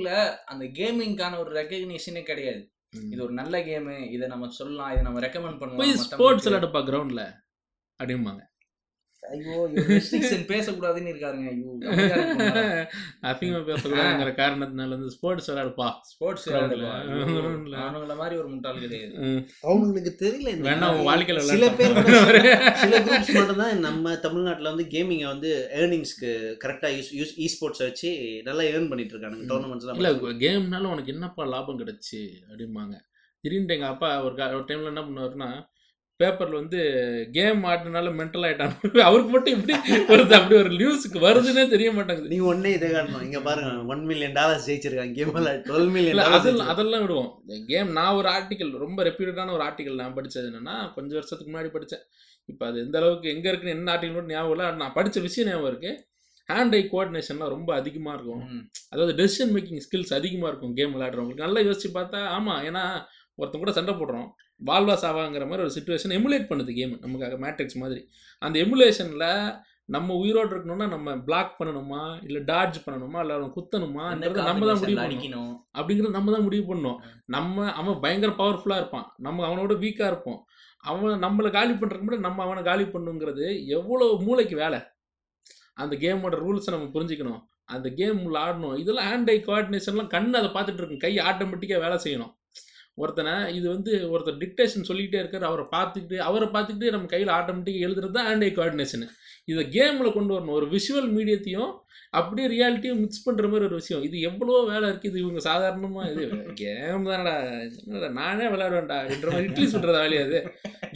ஊர்ல அந்த கேமிங்கான ஒரு ரெக்கக்னிஷனே கிடையாது. இது ஒரு நல்ல கேமு இதை நம்ம சொல்லலாம் இதை நம்ம ரெக்கமெண்ட் பண்ணலாம் ஸ்போர்ட்ஸ் விளையாடுப்பா கிரவுண்ட்ல அப்படிம்பாங்க. ஐயோ ரெஸ்ட்ரிக்ஷன் பேசக்கூடாதுன்னு இருக்காருங்க. ஐயோ. அசிங்கமா பேசக்கூடாதுங்கிற காரணத்தினால வந்து ஸ்போர்ட்ஸ் விளையாடுப்பா. ஸ்போர்ட்ஸ். விளையாடுவா. அவனுங்கள மாதிரி ஒரு முட்டாள் கிடையாது. அவங்களுக்கு தெரியல வேணா வாழ்க்கையில சில பேர். சில குரூப்ஸ் மட்டும் தான் நம்ம தமிழ்நாட்டுல வந்து கேமிங்கை வந்து ஏர்னிங்ஸ்க்கு கரெக்டா யூஸ் யூஸ் இ ஸ்போர்ட்ஸ் வச்சு நல்லா ஏர்ன் பண்ணிட்டு இருக்காங்க இல்ல டோர்னமெண்ட்ஸ்லாம் கேம்னால உனக்கு என்னப்பா லாபம் கிடைச்சு அப்படிம்பாங்க. திடீர்னு எங்க அப்பா ஒரு ஒரு டைம்ல என்ன பண்ணுவாருன்னா பேப்பர்ல வந்து கேம் ஆடினால மென்டல் ஆயிட்டான். அவருக்கு மட்டும் இப்படி வருது? அப்படி ஒரு நியூஸுக்கு வருதுன்னே தெரிய மாட்டேங்குது. நீ ஒன்னே இதை காட்டணும் இங்க பாருங்க ஒன் மில்லியன் டாலர்ஸ் ஜெயிச்சிருக்காங்க. கேம் டுவெல் மில்லியன் அதெல்லாம் அதெல்லாம் விடுவோம். கேம் நான் ஒரு ஆர்டிக்கல் ரொம்ப ரெப்யூட்டடான ஒரு ஆர்டிக்கல் நான் படிச்சது என்னன்னா கொஞ்சம் வருஷத்துக்கு முன்னாடி படிச்சேன். இப்போ அது எந்த அளவுக்கு எங்க இருக்குன்னு என்ன ஆர்டிக்கல் ஞாபகம் இல்லை. நான் படிச்ச விஷயம் ஞாபகம் இருக்கு. ஹேண்ட் ஐ கோஆர்டினேஷன்லாம் ரொம்ப அதிகமாக இருக்கும். அதாவது டெசிஷன் மேக்கிங் ஸ்கில்ஸ் அதிகமாக இருக்கும் கேம் விளையாடுறவங்களுக்கு. நல்லா யோசிச்சு பார்த்தா ஆமாம் ஏன்னா ஒருத்தன் கூட சண்டை போடுறோம். வால்வா சாவாங்கிற மாதிரி ஒரு சுச்சுவேஷன் எமுலேட் பண்ணுது கேம் நமக்காக மேட்ரிக்ஸ் மாதிரி. அந்த எமுலேஷனில் நம்ம உயிரோடு இருக்கணும்னா நம்ம பிளாக் பண்ணணுமா? இல்லை டாட்ஜ் பண்ணணுமா? இல்லை அவன் குத்தணுமான்றது நம்ம தான் முடிவு அடிக்கணும். அப்படிங்கிறது நம்ம தான் முடிவு பண்ணணும். நம்ம அவன் பயங்கர பவர்ஃபுல்லாக இருப்பான். நம்ம அவனோட வீக்காக இருப்போம். அவன் நம்மளை காலி பண்ணுறதுக்கு முன்னாடி நம்ம அவனை காலி பண்ணுங்கிறது எவ்வளோ மூளைக்கு வேலை. அந்த கேமோட ரூல்ஸை நம்ம புரிஞ்சுக்கணும். அந்த கேம் ஆடணும். இதெல்லாம் ஹேண்ட் ஐ கோஆர்டினேஷன்லாம் கண்ணு அதை பார்த்துட்டு இருக்கும். கை ஆட்டோமேட்டிக்காக வேலை செய்யணும். ஒருத்தனை இது வந்து ஒருத்தர் டிக்டேஷன் சொல்லிக்கிட்டே இருக்கார் அவரை பார்த்துக்கிட்டு அவரை பார்த்துக்கிட்டு நம்ம கையில் ஆட்டோமேட்டிக்காக எழுதுறது தான் ஹேண்ட் ஐ கோஆர்டினேஷன் இதை கேமில் கொண்டு வரணும். ஒரு விஷுவல் மீடியத்தையும் அப்படியே ரியாலிட்டியும் மிக்ஸ் பண்ணுற மாதிரி ஒரு விஷயம். இது எவ்வளோ வேலை இருக்குது இது இவங்க சாதாரணமாக இது கேம் தானடா என்னடா, நானே விளையாடுவேன்டா என்ற மாதிரி இட்லி சுடுறதா வேலையா அது.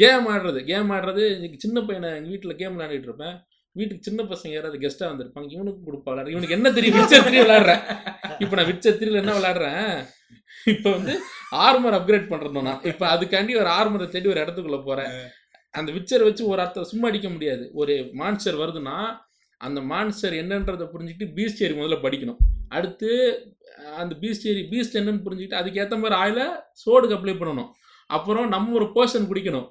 கேம் ஆடுறது கேம் ஆடுறது இன்னைக்கு சின்ன பையனை எங்கள் வீட்டில் கேம் விளையாடிட்டு இருப்பேன். வீட்டுக்கு சின்ன பசங்க யாராவது கெஸ்ட்டாக வந்திருப்பாங்க. இவனுக்கு கொடுப்பா இவனுக்கு என்ன தெரியும்? விச்சர் த்ரீ விளையாடுறேன் இப்போ நான் விச்சர் த்ரீல என்ன விளையாடுறேன்? இப்போ வந்து ஆர்மர் அப்கிரேட் பண்ணுறோம் நான் இப்போ அதுக்காண்டி ஒரு ஆர்மரை தேடி ஒரு இடத்துக்குள்ள போகிறேன் அந்த விச்சரை வச்சு ஒரு அர்த்தம் சும்மா அடிக்க முடியாது. ஒரு மான்ஸ்டர் வருதுன்னா அந்த மான்ஸ்டர் என்னன்றதை புரிஞ்சுக்கிட்டு பீஸ்டேரி முதல்ல படிக்கணும். அடுத்து அந்த பீஸ்டேரி பீஸ்ட் என்னன்னு புரிஞ்சுக்கிட்டு அதுக்கேற்ற மாதிரி ஆயில சோடுக்கு அப்ளை பண்ணணும். அப்புறம் நம்ம ஒரு போர்ஷன் குடிக்கணும்.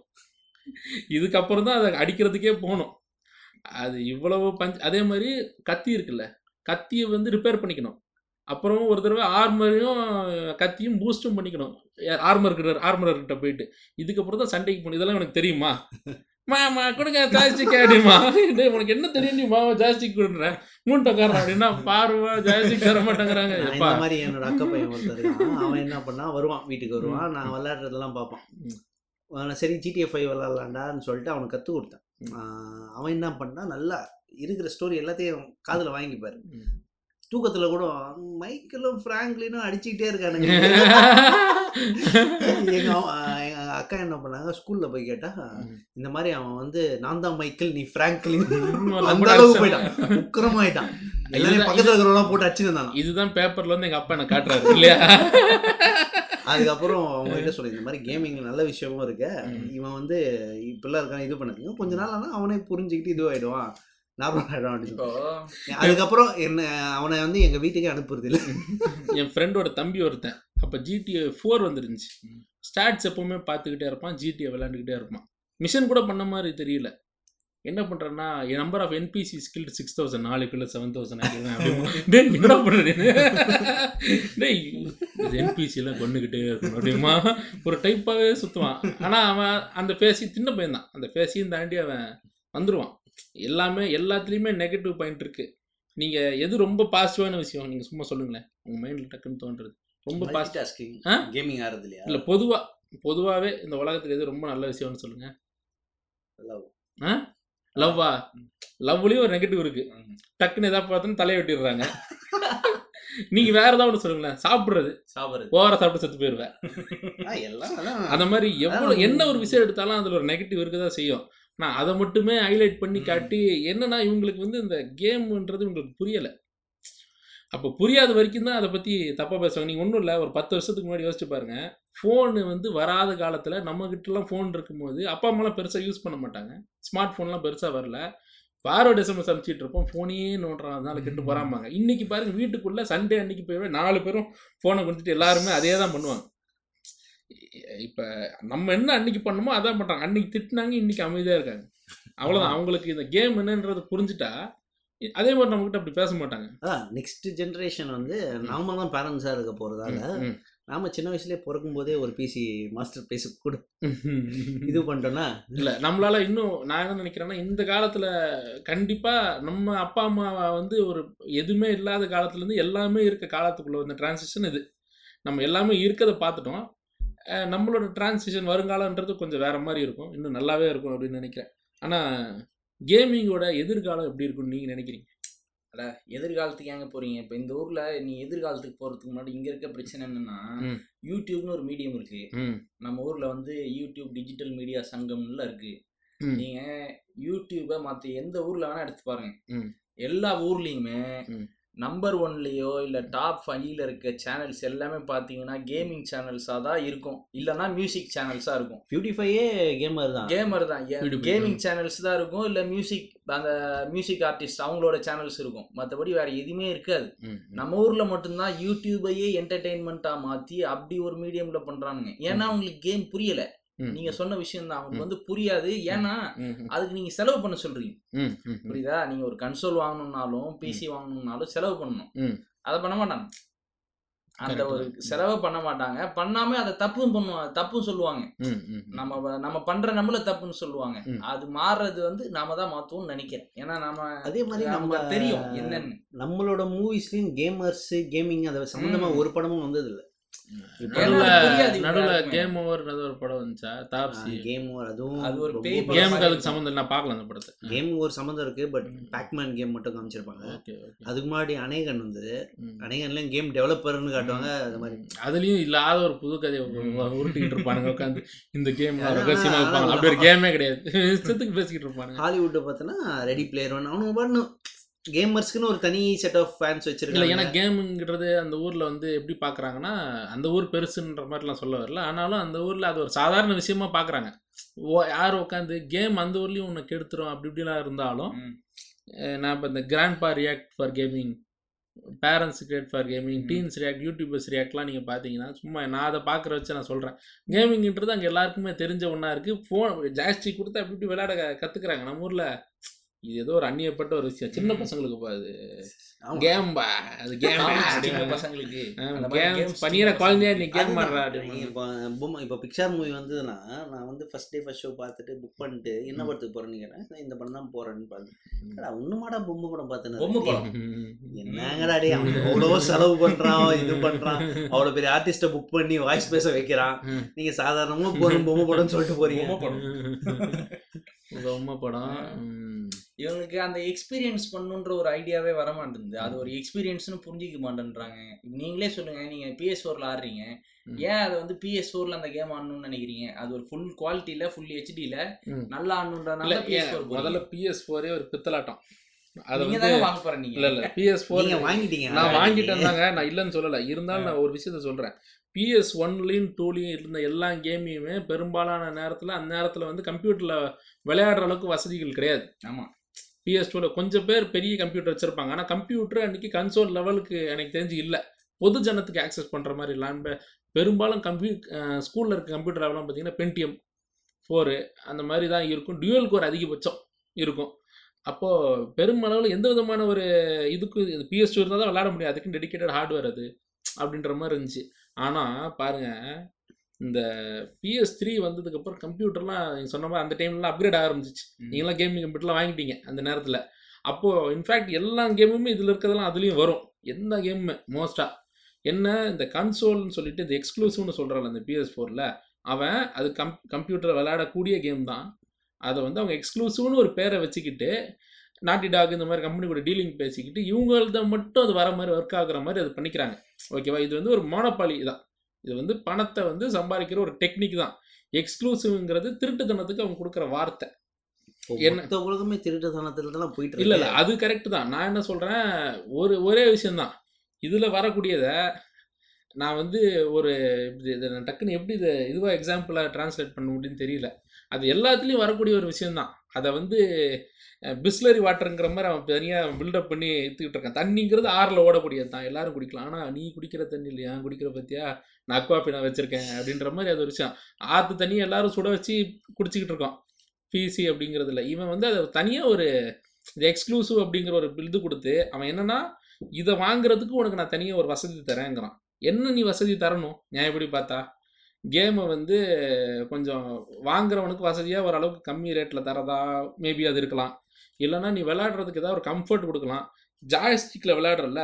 இதுக்கப்புறம் தான் அதை அடிக்கிறதுக்கே போகணும். அது இவ்வளவு பஞ்ச் அதே மாதிரி கத்தி இருக்குல்ல கத்தியை வந்து ரிப்பேர் பண்ணிக்கணும். அப்புறம் ஒரு தடவை ஆர்மரையும் கத்தியும் பூஸ்டும் பண்ணிக்கணும். ஆர்மர் கிட்ட ஆர்மர் கிட்ட போயிட்டு. இதுக்கப்புறம் தான் சண்டைக்கு போகணும் இதெல்லாம் எனக்கு தெரியுமா? மாமா கொடுங்க ஜாஸ்திக்கு அப்படிமா டேய் உனக்கு என்ன தெரியும் நீ மாமா ஜாஸ்திக்கு கொடுன்ற? மூட்டக்காரன் அப்படின்னா பாருவா ஜாஸ்திக்கு தர மாட்டேங்கிறாங்க. இந்த மாதிரி என்னோட அக்கா பையன் ஒருத்தர் அவன் என்ன பண்ணா வருவான் வீட்டுக்கு வருவான். நான் விளையாடுறதெல்லாம் பார்ப்பான். சரி ஜிடிஎஃப் ஃபைவ் விளாட்லாண்டான்னு சொல்லிட்டு அவனுக்கு கற்றுக் கொடுத்தேன். அவன் என்ன பண்ணா நல்லா இருக்கிற ஸ்டோரி எல்லாத்தையும் காதில் வாங்கிப்பாரு. தூக்கத்துல கூட மைக்கேலும் ஃப்ராங்க்லினும் அடிச்சுக்கிட்டே இருக்கானுங்க. எங்க அக்கா என்ன பண்ணாங்க? ஸ்கூல்ல போய் கேட்டா இந்த மாதிரி அவன் வந்து நான் தான் மைக்கேல் நீ ஃப்ராங்க்லின் அந்த அளவுக்கு போயிட்டான். உக்கிரமாயிட்டான் எல்லாரும் பக்கத்துல இருக்கிறவங்க போட்டு அடிச்சுருந்தாங்க இதுதான் பேப்பர்ல வந்து எங்க அப்பா எனக்கு காட்டுறாரு இல்லையா? அதுக்கப்புறம் அவங்க கிட்ட சொல்லி இந்த மாதிரி கேமிங்ல நல்ல விஷயமும் இருக்கு. இவன் வந்து இப்படிலாம் இருக்கான் இது பண்ணுங்க கொஞ்ச நாள் ஆனா அவனே புரிஞ்சுக்கிட்டு இதுவாயிடுவான். இப்போ அதுக்கப்புறம் என்ன அவனை வந்து எங்க வீட்டுக்கே அனுப்புறது இல்லை என் ஃப்ரெண்டோட தம்பி ஒருத்தன். அப்போ ஜிடிஏ ஃபோர் வந்துருந்துச்சு. ஸ்டாட்ஸ் எப்பவுமே பார்த்துக்கிட்டே இருப்பான் ஜிடிஏ விளையாண்டுக்கிட்டே இருப்பான். மிஷன் கூட பண்ண மாதிரி தெரியல. என்ன பண்றேன்னா என் number of NBC skill six thousand நாலு கிலோ செவன் தௌசண்ட் டேய் என்னடா பண்ணுறேன் டேய் என்பிசிலாம் கொண்டுக்கிட்டே இருக்கணும் அப்படிமா? ஒரு டைப்பாகவே சுற்றுவான் ஆனால் அவன் அந்த பேசி சின்ன பையன் தான் அந்த பேசியும் தாண்டி அவன் வந்துடுவான் எல்லாமே எல்லாத்துலேயுமே நெகட்டிவ் பாயிண்ட் இருக்கு. நீங்க எது ரொம்ப பாசிட்டிவான விஷயம் நீங்க சும்மா சொல்லுங்களேன். உங்க மைண்ட்ல டக்குன்னு தோன்றது ரொம்ப பாசிட்டிவ் ஆ? கேமிங் ஆறது இல்லையா? இல்ல பொதுவா பொதுவாவே இந்த உலகத்துல எது ரொம்ப நல்ல விஷயம்னு சொல்லுங்க. Love. லவ்வா லவ்லயும் ஒரு நெகட்டிவ் இருக்கு. டக்குன்னு எதாவது பார்த்தோன்னு தலையை வெட்டிடுறாங்க. நீங்க வேற ஏதாவது ஒன்று சொல்லுங்களேன். சாப்பிடுறது. சாப்பிடுறது. ஓவரா சாப்பிட்டு செத்து போயிருவேன். ஆ, எல்லாம். அந்த மாதிரி எவ்வளவு. என்ன ஒரு விஷயம் எடுத்தாலும் அதுல ஒரு நெகட்டிவ் இருக்கதான் செய்யும். நான் அதை மட்டுமே ஹைலைட் பண்ணி. காட்டி என்னன்னா இவங்களுக்கு வந்து இந்த கேம்ன்றது இவங்களுக்கு புரியல. அப்போ புரியாத வரைக்கும் தான் அதை பற்றி தப்பாக பேசுவாங்க. நீங்கள் ஒன்றும் இல்லை ஒரு பத்து வருஷத்துக்கு முன்னாடி யோசிச்சு பாருங்க. ஃபோனு வந்து வராத காலத்தில் நம்மகிட்டலாம் ஃபோன் இருக்கும்போது அப்பா அம்மாலாம் பெருசாக யூஸ் பண்ண மாட்டாங்க. ஸ்மார்ட் ஃபோன்லாம் பெருசாக வரல. வாரோட எஸ்எம்எஸ் அனுப்பிச்சிட்டு இருப்போம். ஃபோனே நோண்டுறான். அதனால கெட்டு போறாமாங்க இன்னைக்கு பாருங்க வீட்டுக்குள்ள சண்டே அன்னைக்கு போய் நாலு பேரும் ஃபோனை கொடுத்துட்டு எல்லாருமே அதே தான் பண்ணுவாங்க. இப்போ நம்ம என்ன அன்னைக்கு பண்ணோமோ அதான் பண்றாங்க. அன்னைக்கு திட்டினாங்க இன்னைக்கு அமைதியாக இருக்காங்க. அவ்வளோதான் அவங்களுக்கு இந்த கேம் என்னன்றது புரிஞ்சுட்டா அதே மாதிரி நம்மகிட்ட அப்படி பேச மாட்டாங்க. அதான் நெக்ஸ்ட் ஜென்ரேஷன் வந்து நாம தான் பேரண்ட்ஸாக இருக்க போகிறதால நாம சின்ன வயசுலயே பிறக்கும் போதே ஒரு பிசி மாஸ்டர் பேசி கூட. இது பண்ணிட்டோம்னா இல்ல நம்மளால இன்னும் நான் என்ன நினைக்கிறேன்னா இந்த காலத்துல கண்டிப்பா நம்ம அப்பா அம்மா வந்து ஒரு எதுவுமே இல்லாத காலத்துல இருந்து எல்லாமே இருக்க காலத்துக்குள்ள வந்த டிரான்சிஷன் இது. நம்ம எல்லாமே இருக்கதை பார்த்துட்டோம். நம்மளோட டிரான்சிஷன் வருங்காலன்றது கொஞ்சம் வேற மாதிரி இருக்கும் இன்னும் நல்லாவே இருக்கும் அப்படின்னு நினைக்கிறேன் ஆனா கேமிங்கோட எதிர்காலம் எப்படி இருக்கும்னு நீங்க நினைக்கிறீங்க எதிர்காலத்துக்கு ஏங்க போறீங்க இப்போ இந்த ஊர்ல நீ எதிர்காலத்துக்கு போறதுக்கு முன்னாடி இங்க இருக்க பிரச்சனை என்னன்னா. யூடியூப்னு ஒரு மீடியம் இருக்கு ம் நம்ம ஊர்ல வந்து யூடியூப் டிஜிட்டல் மீடியா சங்கம்ல இருக்கு ம். நீங்க யூடியூபை மத்த எந்த ஊர்ல வேணா எடுத்து பாருங்க. எல்லா ஊர்லயுமே. நம்பர் ஒன்லயோ இல்ல டாப் ஃபைவ்ல இருக்க சேனல்ஸ் எல்லாமே பாத்தீங்கன்னா கேமிங் சேனல்ஸா தான் இருக்கும். இல்லனா மியூசிக் சேனல்ஸா இருக்கும். பியூட்டிஃபையே கேமர் தான். கேமர் தான். கேமிங் சேனல்ஸ் தான் இருக்கும். இல்ல மியூசிக் அந்த மியூசிக் ஆர்டிஸ்ட் அவங்களோட சேனல்ஸ் இருக்கும். மற்றபடி வேற எதுவுமே இருக்காது. நம்ம ஊர்ல மட்டும்தான் யூடியூபையே என்டர்டெயின்மெண்ட்டா மாத்தி அப்படி ஒரு மீடியம்ல பண்றானுங்க. ஏன்னா அவங்களுக்கு கேம் புரியல. நீங்க சொன்ன விஷயம் தான் அவங்களுக்கு ம். வந்து புரியாது. ஏன்னா அதுக்கு நீங்க செலவு பண்ண சொல்றீங்க. புரியுதா? நீங்க ஒரு கன்சோல் வாங்கணும்னாலும் பிசி வாங்கணும்னாலும் செலவு பண்ணணும். அதை பண்ண மாட்டாங்க. அந்த ஒரு. செலவை பண்ண மாட்டாங்க. பண்ணாம அதை தப்பும் பண்ணுவாங்க தப்பும் சொல்லுவாங்க. நம்ம நம்ம பண்ற நம்மள தப்புன்னு சொல்லுவாங்க. அது மாறுறது வந்து நாம தான் மாத்துவோம்னு நினைக்கிறேன். ஏன்னா நாம அதே மாதிரி நம்ம நமக்கு தெரியும் என்னன்னு. நம்மளோட மூவிஸ்லயும் கேமர்ஸ் கேமிங் அதை சம்பந்தமா. ஒரு படமும் வந்தது இல்ல நடுவுல. கேம் ஓவர் ஒரு படம் வந்துச்சா? தாப்சி கேம் அதுவும் அது ஒரு அதுக்கு சம்மந்தம் நான் பார்க்கல அந்த படத்தை. கேம் ஒரு சம்மந்தம் இருக்கு பட். பேக்மேன் கேம் மட்டும் காமிச்சிருப்பாங்க. அதுக்கு முன்னாடி அநேகன் வந்து. அநேகன்லயும் கேம் டெவலப்பர்னு காட்டுவாங்க அது மாதிரி. அதுலயும் இல்லாத ஒரு புது கதையை உருட்டிக்கிட்டு இருப்பானுங்க உட்காந்து. இந்த கேம் ரகசியமா இருப்பாங்க அப்படி ஒரு கேமே கிடையாது. பேசிக்கிட்டு இருப்பானுங்க. ஹாலிவுட் பார்த்தோன்னா ரெடி பிளேயர் ஒன் அவனுங்க கேமர்ஸ்க்குன்னு ஒரு தனி செட் ஆஃப் ஃபேன்ஸ் இல்ல வச்சிருக்காங்க ஏன்னா கேமுங்கிறது அந்த ஊர்ல வந்து எப்படி பாக்குறாங்கன்னா அந்த ஊர் பெருசுன்ற மாதிரிலாம் சொல்ல வரல. ஆனாலும் அந்த ஊர்ல அது ஒரு சாதாரண விஷயமா பாக்குறாங்க. ஓ யார் உட்காந்து கேம் அந்த ஊர்லயும் உன்னை கெடுத்துரும் அப்படி இப்படிலாம் இருந்தாலும் நான் இப்போ இந்த grandpa react for gaming parents create for gaming. Teens react YouTubers ரியாக்ட்லாம் நீங்கள் பார்த்தீங்கன்னா சும்மா நான் அதை பார்க்குற வச்சு நான் சொல்கிறேன் கேமிங்ன்றது அங்கே எல்லாருக்குமே தெரிஞ்ச ஒன்றா இருக்குது ஃபோன் ஜாஸ்தி கொடுத்து அப்படி இப்படி விளையாட க- கத்துக்கிறாங்க. நம்ம ஊரில் இது ஏதோ ஒரு அந்நியப்பட்ட ஒரு விஷயம். சின்ன. பசங்களுக்கு பா அது ஆமா. கேம் பா அது கேம் சின்ன பசங்களுக்கு. கேம் பண்ணிற குழந்தையா நீ. கேம். ஆடுறா பொம்மை இப்போ பிக்சர் மூவி வந்ததுன்னா நான் வந்து ஃபர்ஸ்ட் டே ஃபர்ஸ்ட் ஷோ பார்த்துட்டு புக் பண்ணிட்டு என்ன. படத்துக்கு போறேன்னு கேட்டேன் "நான் இந்த படம் தான் போறேன்னு பார்த்தேன் ஒண்ணுமாடா பொம்மை படம் பார்த்தேன். பொம்மை படம். என்னங்கடா டே அவன் எவ்வளோ செலவு பண்றான் இது பண்றான். அவ்வளோ பெரிய ஆர்டிஸ்ட்டை புக் பண்ணி வாய்ஸ் பேச வைக்கிறான். நீங்க சாதாரணமா போகணும் பொம்மை படம்னு சொல்லிட்டு போறீங்க. பொம்மை படம். இவங்களுக்கு அந்த எக்ஸ்பீரியன்ஸ் பண்ணுன்ற ஒரு ஐடியாவே வர மாட்டேங்குது அது ஒரு எக்ஸ்பீரியன்ஸ்னு புரிஞ்சிக்க மாட்டேன்றாங்க. நீங்களே சொல்லுங்க நீங்க பிஎஸ் ஃபோர்ல ஆடுறீங்க. ஏன் அதை வந்து பிஎஸ் ஃபோர்ல அந்த கேம் ஆடணும்னு நினைக்கிறீங்க? அது ஒரு ஃபுல் குவாலிட்டியில ஃபுல் ஹெச்டில ம். நல்லா ஆடணுன்றனால பிஎஸ் ஃபோர் முதல்ல பிஎஸ் ஃபோரே ஒரு பித்தலாட்டம். அது வாங்க இல்ல நீங்க. இல்ல பிஎஸ் ஃபோர் வாங்கிட்டீங்க. நான். வாங்கிட்டேன் தாங்க நான் இல்லைன்னு சொல்லல. இருந்தாலும் நான் ஒரு விஷயத்த சொல்றேன். பிஎஸ் ஒன்லையும் டூலையும் இருந்த எல்லா கேமையுமே பெரும்பாலான நேரத்துல அந்த நேரத்துல வந்து கம்ப்யூட்டர்ல விளையாடுற அளவுக்கு வசதிகள் கிடையாது. ஆமா. பிஎஸ் டூல கொஞ்சம் பேர் பெரிய கம்ப்யூட்டர் வச்சிருப்பாங்க. ஆனா கம்ப்யூட்டர் அன்னைக்கு கன்சோல் லெவலுக்கு எனக்கு தெரிஞ்சு இல்ல. பொது ஜனத்துக்கு ஆக்சஸ் பண்ற மாதிரி இல்லாம பெரும்பாலும் கம்ப்யூ ஸ்கூல்ல இருக்க கம்ப்யூட்டர் லெவலாம் பார்த்தீங்கன்னா பென்டிஎம் ஃபோரு அந்த மாதிரி தான் இருக்கும். டியூவல் கோர் அதிகபட்சம் இருக்கும். அப்போ பெருமளவில் எந்த விதமான ஒரு இதுக்கு பிஎஸ் டூ இருந்தால் தான் விளையாட முடியும். அதுக்கு டெடிகேட்டட் ஹார்ட்வேர் அது அப்படின்ற மாதிரி இருந்துச்சு. ஆனால் பாருங்க இந்த பிஎஸ் த்ரீ வந்ததுக்கப்புறம் கம்ப்யூட்டர்லாம் நீங்கள் சொன்ன மாதிரி அந்த டைம்லாம் அப்கிரேட் ஆரம்பிச்சிச்சு. நீங்களாம் கேமிங் கம்ப்யூட்டர்லாம் வாங்கிட்டீங்க அந்த நேரத்தில். அப்போது இன்ஃபேக்ட் எல்லா கேமுமே இதில் இருக்கிறதெல்லாம் அதுலேயும் வரும். எந்த கேமுமே மோஸ்ட்டாக என்ன இந்த கன்சோல்னு சொல்லிட்டு இந்த எக்ஸ்க்ளூசிவ்னு சொல்கிறாள் அந்த பிஎஸ் ஃபோரில் அவன் அது கம் கம்ப்யூட்டர் விளையாடக்கூடிய கேம் தான். அதை வந்து அவங்க எக்ஸ்க்ளூசிவ்னு ஒரு பேரை வச்சுக்கிட்டு நாட்டி டாக் இந்த மாதிரி கம்பெனி கூட டீலிங் பேசிக்கிட்டு இவங்கள்த மட்டும் அது வர மாதிரி ஒர்க் ஆகுற மாதிரி அது பண்ணிக்கிறாங்க. ஓகேவா இது வந்து ஒரு மோனப்பாலி தான். இது வந்து பணத்தை வந்து சம்பாதிக்கிற ஒரு டெக்னிக் தான். எக்ஸ்க்ளூசிவ்ங்கிறது திருட்டுத்தனத்துக்கு அவங்க கொடுக்குற வார்த்தை. என்ன- உலகமே திருட்டுத்தனத்துல தான் போயிட்டு இல்ல இல்ல அது கரெக்ட் தான். நான் என்ன சொல்றேன் ஒரு ஒரே விஷயம்தான் இதுல வரக்கூடியத நான் வந்து ஒரு இப்படி இதை டக்குன்னு எப்படி இதை இதுவா எக்ஸாம்பிளா டிரான்ஸ்லேட் பண்ண முடியும்னு தெரியல. அது எல்லாத்துலயும் வரக்கூடிய ஒரு விஷயம்தான் அதை வந்து பிஸ்லரி வாட்டருங்கிற மாதிரி அவன் தனியாக பில்டப் பண்ணி எடுத்துக்கிட்டு இருக்கான். தண்ணிங்கிறது ஆறில் ஓடக்கூடியது தான். எல்லாரும் குடிக்கலாம். ஆனால் நீ குடிக்கிற தண்ணி இல்லையா? குடிக்கிற பற்றியா நான் அக்வாஃபி நான் வச்சுருக்கேன் அப்படின்ற மாதிரி அது ஒரு விஷயம். ஆற்று தண்ணி எல்லாரும் சுட வச்சு குடிச்சிக்கிட்டு இருக்கோம். பிசி அப்படிங்கிறதுல இவன் வந்து அதை தனியாக ஒரு இது எக்ஸ்க்ளூசிவ் அப்படிங்கிற ஒரு இது கொடுத்து அவன் என்னன்னா இதை வாங்குறதுக்கு உனக்கு நான் தனியாக ஒரு வசதி தரேங்கிறான் என்ன நீ வசதி தரணும்? நியாயப்படி பார்த்தா? கேமை வந்து கொஞ்சம் வாங்குறவனுக்கு வசதியாக ஓரளவுக்கு கம்மி ரேட்டில் தரதா மேபி அது இருக்கலாம். இல்லைன்னா நீ விளையாடுறதுக்கு ஏதாவது ஒரு கம்ஃபர்ட் கொடுக்கலாம். ஜாய்ஸ்டிக்கில் விளையாடுறல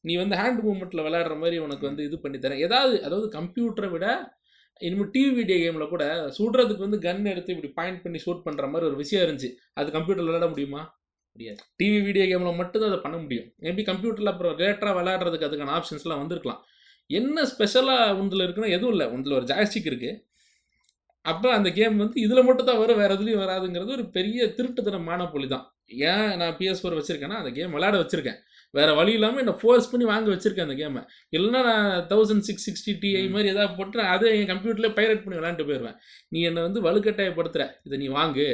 நீ வந்து ஹேண்ட் மூமெண்ட்டில் விளையாடுற மாதிரி உனக்கு வந்து இது பண்ணி தரேன். ஏதாவது அதாவது கம்ப்யூட்டரை விட இனிமேல் டிவி வீடியோ கேமில் கூட சுடுறதுக்கு வந்து கன் எடுத்து இப்படி பாயிண்ட் பண்ணி ஷூட் பண்ணுற மாதிரி ஒரு விஷயம் இருந்துச்சு. அது கம்ப்யூட்டரில் விளையாட முடியுமா? முடியாது. டிவி வீடியோ கேமில் மட்டும்தான் அதை பண்ண முடியும். மேபி கம்ப்யூட்டரில் அப்புறம் ரேட்டராக விளையாடுறதுக்கு அதுக்கான ஆப்ஷன்ஸ்லாம் வந்திருக்கலாம். என்ன ஸ்பெஷலாக உந்தில் இருக்குன்னா எதுவும் இல்லை. உந்தில் ஒரு ஜாய்ஸ்டிக் இருக்குது அப்போ அந்த கேம் வந்து இதில் மட்டும் தான் வரும் வேறு எதுலையும் வராதுங்கிறது ஒரு பெரிய திருட்டுத்தனமான பொலி தான் ஏன் நான் பிஎஸ் ஃபோர் வச்சுருக்கேன்னா அந்த கேம் விளையாட வச்சுருக்கேன். வேறு வழி இல்லாமல் என்னை ஃபோர்ஸ் பண்ணி வாங்க வச்சுருக்கேன் அந்த கேமை இல்லைன்னா நான் தௌசண்ட் சிக்ஸ் சிக்ஸ்டி டிஐ மாதிரி ஏதாவது போட்டு அதை என் கம்ப்யூட்டர்லேயே பைரட் பண்ணி விளையாண்டு போயிடுவேன். நீ என்னை வந்து வலுக்கட்டாயப்படுத்துகிற இதை நீ வாங்கு.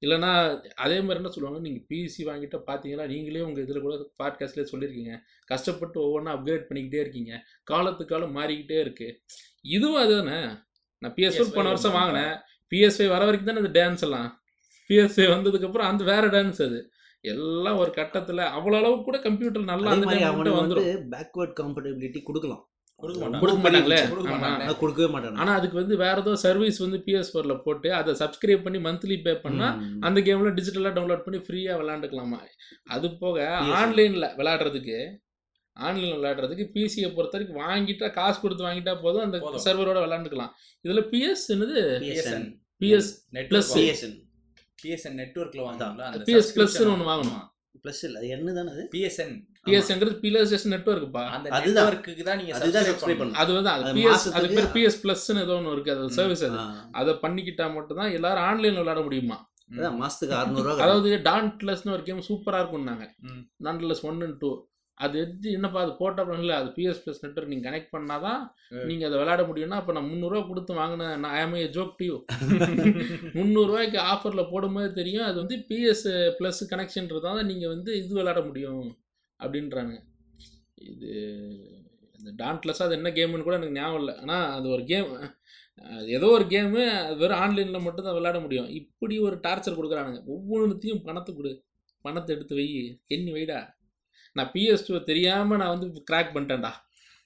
இல்லைன்னா அதே மாதிரி என்ன சொல்லுவாங்க? நீங்கள் பிசி வாங்கிட்டு பார்த்தீங்கன்னா நீங்களே உங்கள் இதில் கூட பாட்காஸ்ட்லேயே சொல்லியிருக்கீங்க. கஷ்டப்பட்டு ஒவ்வொன்றா அப்கிரேட் பண்ணிக்கிட்டே இருக்கீங்க. காலத்துக்கு காலம் மாறிக்கிட்டே இருக்கு. இதுவும் அதுதானே? நான் பிஎஸ் PS5 போன வருஷம் வாங்கினேன். பிஎஸ்ஐ வர வரைக்கும் தானே அந்த டான்ஸ் எல்லாம். பிஎஸ்ஐ வந்ததுக்கப்புறம் அந்த வேற டான்ஸ் அது. எல்லாம் ஒரு கட்டத்தில் அவ்வளோ அளவுக்கு கூட கம்ப்யூட்டர் நல்லா அதே அந்த வந்துடும் பேக்வர்ட் கம்பேட்டபிலிட்டி கொடுக்கலாம். கொடுக்க மாட்டான் கொடுக்க மாட்டாங்களே? கொடுக்கவே மாட்டாங்க. ஆனால் அதுக்கு வந்து வேற ஏதோ சர்வீஸ் வந்து பிஎஸ் ஃபோரில் போட்டு அதை சப்ஸ்கிரைப் பண்ணி மந்த்லி பே பண்ணால் அந்த கேம்ல டிஜிட்டலாக டவுன்லோட் பண்ணி ஃப்ரீயாக விளாண்டுக்கலாமா அது போக PS. ஆன்லைனில் விளையாடுறதுக்கு ஆன்லைனில் விளையாடுறதுக்கு பிசியை பொறுத்த வரைக்கும் வாங்கிட்டா காசு கொடுத்து வாங்கிட்டா போதும் அந்த. சர்வரோட விளாண்டுக்கலாம் இதில் பிஎஸ் என்னது? PSN PS network Plus. PSN PSN நெட்வொர்க்ல வாங்கணும்ல அந்த PS Plus subscription. னு ஒண்ணு வாங்கணும். பிளஸ் இல்ல அது என்ன தானே அது பிஎஸ்என் பிஎஸ்ங்கிறது பிஎஸ் நெட்ஒர்க்குப்பா அந்த அதுதான். நெட்வொர்க்குக்கு தான் நீங்க அதுதான் சப்ஸ்கிரைப் பண்ணணும். அது வந்து அது அது பிஎஸ் அதுக்கு பேர் பிஎஸ் பிளஸ்ன்னு ஏதோ ஒன்று இருக்கு அது. சர்வீஸ் அது. அதை பண்ணிக்கிட்டா மட்டும்தான் எல்லாரும் ஆன்லைனில் விளையாட முடியுமா அதான் மாசத்துக்கு அறுநூறுவா அதாவது டான்ட்லஸ்னு ஒரு கேம் சூப்பராக இருக்கும்னாங்க. டான்ட்லஸ் ஒன் அண்ட் டூ அது எடுத்து என்னப்பா அது போட்டப்ப இல்லை அது பிஎஸ் ப்ளஸ் நெட்ஒர்க் நீங்கள் கனெக்ட் பண்ணாதான். நீங்கள் அதை விளையாட முடியும்னா அப்போ நான் முந்நூறுரூவா கொடுத்து வாங்கினேன் நான் I'm a joke to you முந்நூறுரூவாய்க்கு ஆஃபரில் போடும்போது தெரியும் அது வந்து பிஎஸ் ப்ளஸ் கனெக்ஷன்றதால நீங்கள் வந்து இது விளையாட முடியும் அப்படின்றாங்க இது இந்த டான்ட்லஸ் அது என்ன கேம்னு கூட எனக்கு ஞாபகம் இல்லை. ஆனால் அது ஒரு கேம் ஏதோ ஒரு கேமு வெறும் ஆன்லைனில் மட்டும் தான் விளையாட முடியும். இப்படி ஒரு டார்ச்சர் கொடுக்குறானுங்க. ஒவ்வொன்றுத்தையும் பணத்தை கொடு. பணத்தை எடுத்து வை. எண்ணி வைடா. நான் பிஎஸ் டூ தெரியாமல் நான் வந்து கிராக் பண்ணிட்டேன்டா.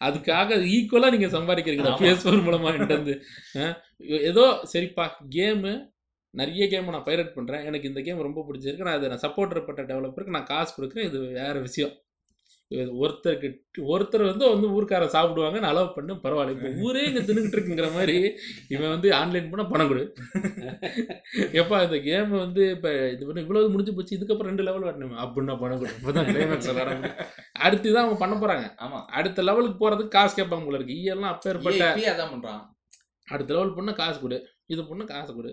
அதுக்காக ஈக்குவலாக நீங்கள் சம்பாதிக்கிறீங்களா. பிஎஸ் ஃபோர் மூலமாக வந்து ஏதோ சரிப்பா கேமு நிறைய கேம் நான் பைரட் பண்ணுறேன் எனக்கு இந்த கேம் ரொம்ப பிடிச்சிருக்கு. நான் அதை நான் சப்போர்ட்டர் பட்ட டெவலப்பருக்கு நான் காசு கொடுக்குறேன். இது வேறு விஷயம். இது ஒருத்தருக்கு ஒருத்தர் வந்து வந்து ஊர்க்கார சாப்பிடுவாங்க. நான் அலோவ் பண்ணு பரவாயில்ல. இப்போ ஊரே இங்கே தின்னுக்கிட்டு இருக்குங்கிற மாதிரி இவன் வந்து ஆன்லைன் பண்ணால் பணம் கொடு. எப்பா இந்த கேம் வந்து இப்போ இது பண்ணி இவ்வளவு முடிஞ்சு போச்சு. இதுக்கப்புறம் ரெண்டு லெவல் வரணுமே அப்படின்னா பணம் கொடு. இப்போ தான் கிளைமேக்ஸ் விளாட அடுத்து தான் அவங்க பண்ண போகிறாங்க ஆமா. அடுத்த லெவலுக்கு போகிறதுக்கு காசு கேட்பாங்க போல இருக்கு. ஈயெல்லாம் அப்பேற்பட்ட அதான் பண்றான். அடுத்த லெவல் பண்ண காசு கொடு. இது பண்ண காசு கொடு.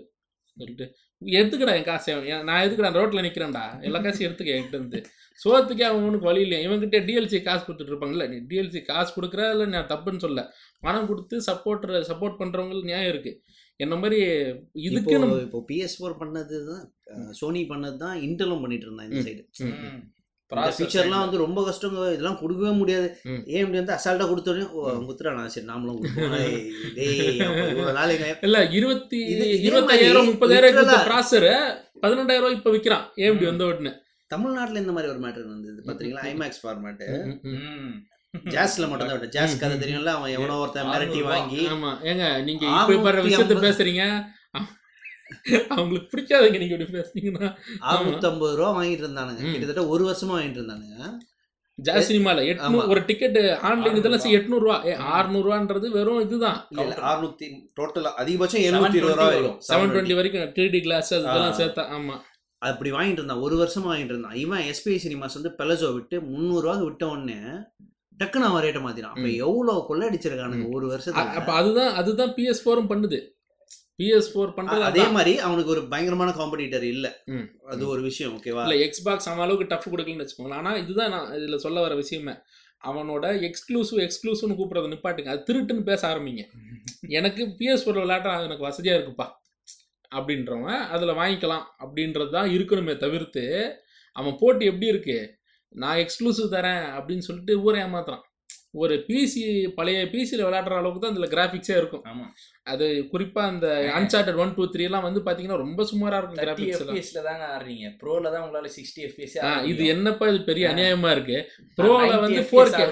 சொல்லிட்டு எடுத்துக்கடா என் காசை ஏன் நான் எதுக்குடா ரோட்டில் நிற்கிறேன்டா எல்லா காசையும் எடுத்துக்க என்கிட்ட இருந்து. சோத்துக்கே அவனுக்கு வழி இல்லையா? இவன்கிட்ட டிஎல்சி காசு கொடுத்துட்டு இருப்பாங்கல்ல நீ டிஎல்சி காசு கொடுக்குற இல்லை நான் தப்புன்னு சொல்ல? பணம் கொடுத்து சப்போர்ட் சப்போர்ட் பண்ணுறவங்களுக்கு நியாயம் இருக்கு. என்ன மாதிரி இதுக்குன்னு இப்போ பிஎஸ் ஃபோர் பண்ணது தான் சோனி பண்ணது தான் இன்டெலும் பண்ணிட்டு இருந்தான் இந்த. சைடு ஃபீச்சர்லாம் வந்து ரொம்ப கஷ்டங்க இதெல்லாம் கொடுக்கவே முடியாது. ஏன் இப்படி வந்து அசால்ட்டா கொடுத்தோடனே. குத்துறானா சரி நாமளும் கொடுப்போம் இல்ல இருபத்தி இருபத்தாயிரம் முப்பதாயிரம் ப்ராசர் பதினெண்டாயிரம் ரூபாய் இப்ப விக்கிறான் ஏஎம்டி ம். வந்த உடனே தமிழ்நாட்டுல இந்த மாதிரி ஒரு மேட்டர் வந்தது பாத்தீங்களா ம். ஐமேக்ஸ் ஃபார்மேட் ம், ம். ம். ஜாஸ்ல மட்டும் தான் ஜாஸ் கதை தெரியும்ல அவன் எவனோ ஒருத்தன் மிரட்டி வாங்கி ஆமா ஏங்க நீங்க இப்படி விஷயத்த ஐம்பது. பேசுறீங்க அவங்களுக்கு பிடிக்காதீங்க நீங்க இப்படி பேசுனீங்கன்னா ஐம்பது ரூபா வாங்கிட்டு இருந்தானுங்க. கிட்டத்தட்ட ஒரு வருஷமா வாங்கிட்டு இருந்தானுங்க ஜாஸ் சினிமால எட்நூறு. ஒரு டிக்கெட் ஆன்லைன் இதெல்லாம் ஆறுநூறு எட்நூறு ரூபா. அறுநூறு ரூபான்றது வெறும் இதுதான். அறுநூத்தி டோட்டலா அதிகபட்சம் எழுநூத்தி இருபது ரூபா வரும். செவன் டுவெண்ட்டி வரைக்கும் த்ரீ கிளாஸ் அதெல்லாம். சேர்த்தா ஆமா. அப்படி வாங்கிட்டு இருந்தான் ஒரு வருஷமா வாங்கிட்டு இருந்தான் இவன் எஸ்பிஐ சினிமாஸ் வந்து பெலஜோ விட்டு முந்நூறு ரூபாய்க்கு விட்ட உடனே டக்குன்னு அவன் ரேட்டை மாத்தினான் அப்ப. எவ்வளவு கொள்ளடிச்சிருக்கானுங்க ஒரு அ- வருஷத்துல அப்ப அதுதான் அதுதான் பிஎஸ் ஃபோரும் பண்ணுது. பிஎஸ் ஃபோர் பண்றது அதே. மாதிரி அவனுக்கு ஒரு பயங்கரமான காம்படிட்டர் இல்ல. ம். அது ஒரு விஷயம் ஓகேவா இல்ல எக்ஸ்பாக்ஸ் அவன் அளவுக்கு டஃப் கொடுக்கலன்னு வச்சுக்கோங்களேன். ஆனா இதுதான் நான் இதுல சொல்ல வர விஷயமே. அவனோட எக்ஸ்க்ளூசிவ் எக்ஸ்க்ளூசிவ்னு கூப்பிடுறத நிப்பாட்டுங்க. அது திருட்டுன்னு பேச ஆரம்பிங்க. எனக்கு பிஎஸ் ஃபோர் விளையாட்ட எனக்கு வசதியா இருக்குப்பா. அப்படின்றவன் அதுல வாங்கிக்கலாம். அப்படின்றது தான் இருக்கணுமே தவிர்த்து அவன் போட்டி எப்படி இருக்கு? நான் எக்ஸ்க்ளூசிவ் தரேன் அப்படின்னு சொல்லிட்டு ஊரை ஏமாத்துறான். ஒரு பிசி பழைய பிசியில் விளையாடுற அளவுக்கு தான் அதில் கிராஃபிக்ஸே இருக்கும். ஆமா. அது குறிப்பாக அந்த அன்சார்டட் ஒன் டூ த்ரீ எல்லாம் வந்து பார்த்தீங்கன்னா ரொம்ப சுமாராக இருக்கும் தேர்ட்டி கிராஃபிக்ஸ் எல்லாம். எஃப்பிஎஸ்ல தாங்க ஆடுறீங்க. ப்ரோல தான் உங்களால சிக்ஸ்டி எஃப்பிஎஸ் ஆ, இது என்னப்பா இது பெரிய அநியாயமா இருக்கு? ப்ரோல வந்து ஃபோர் கே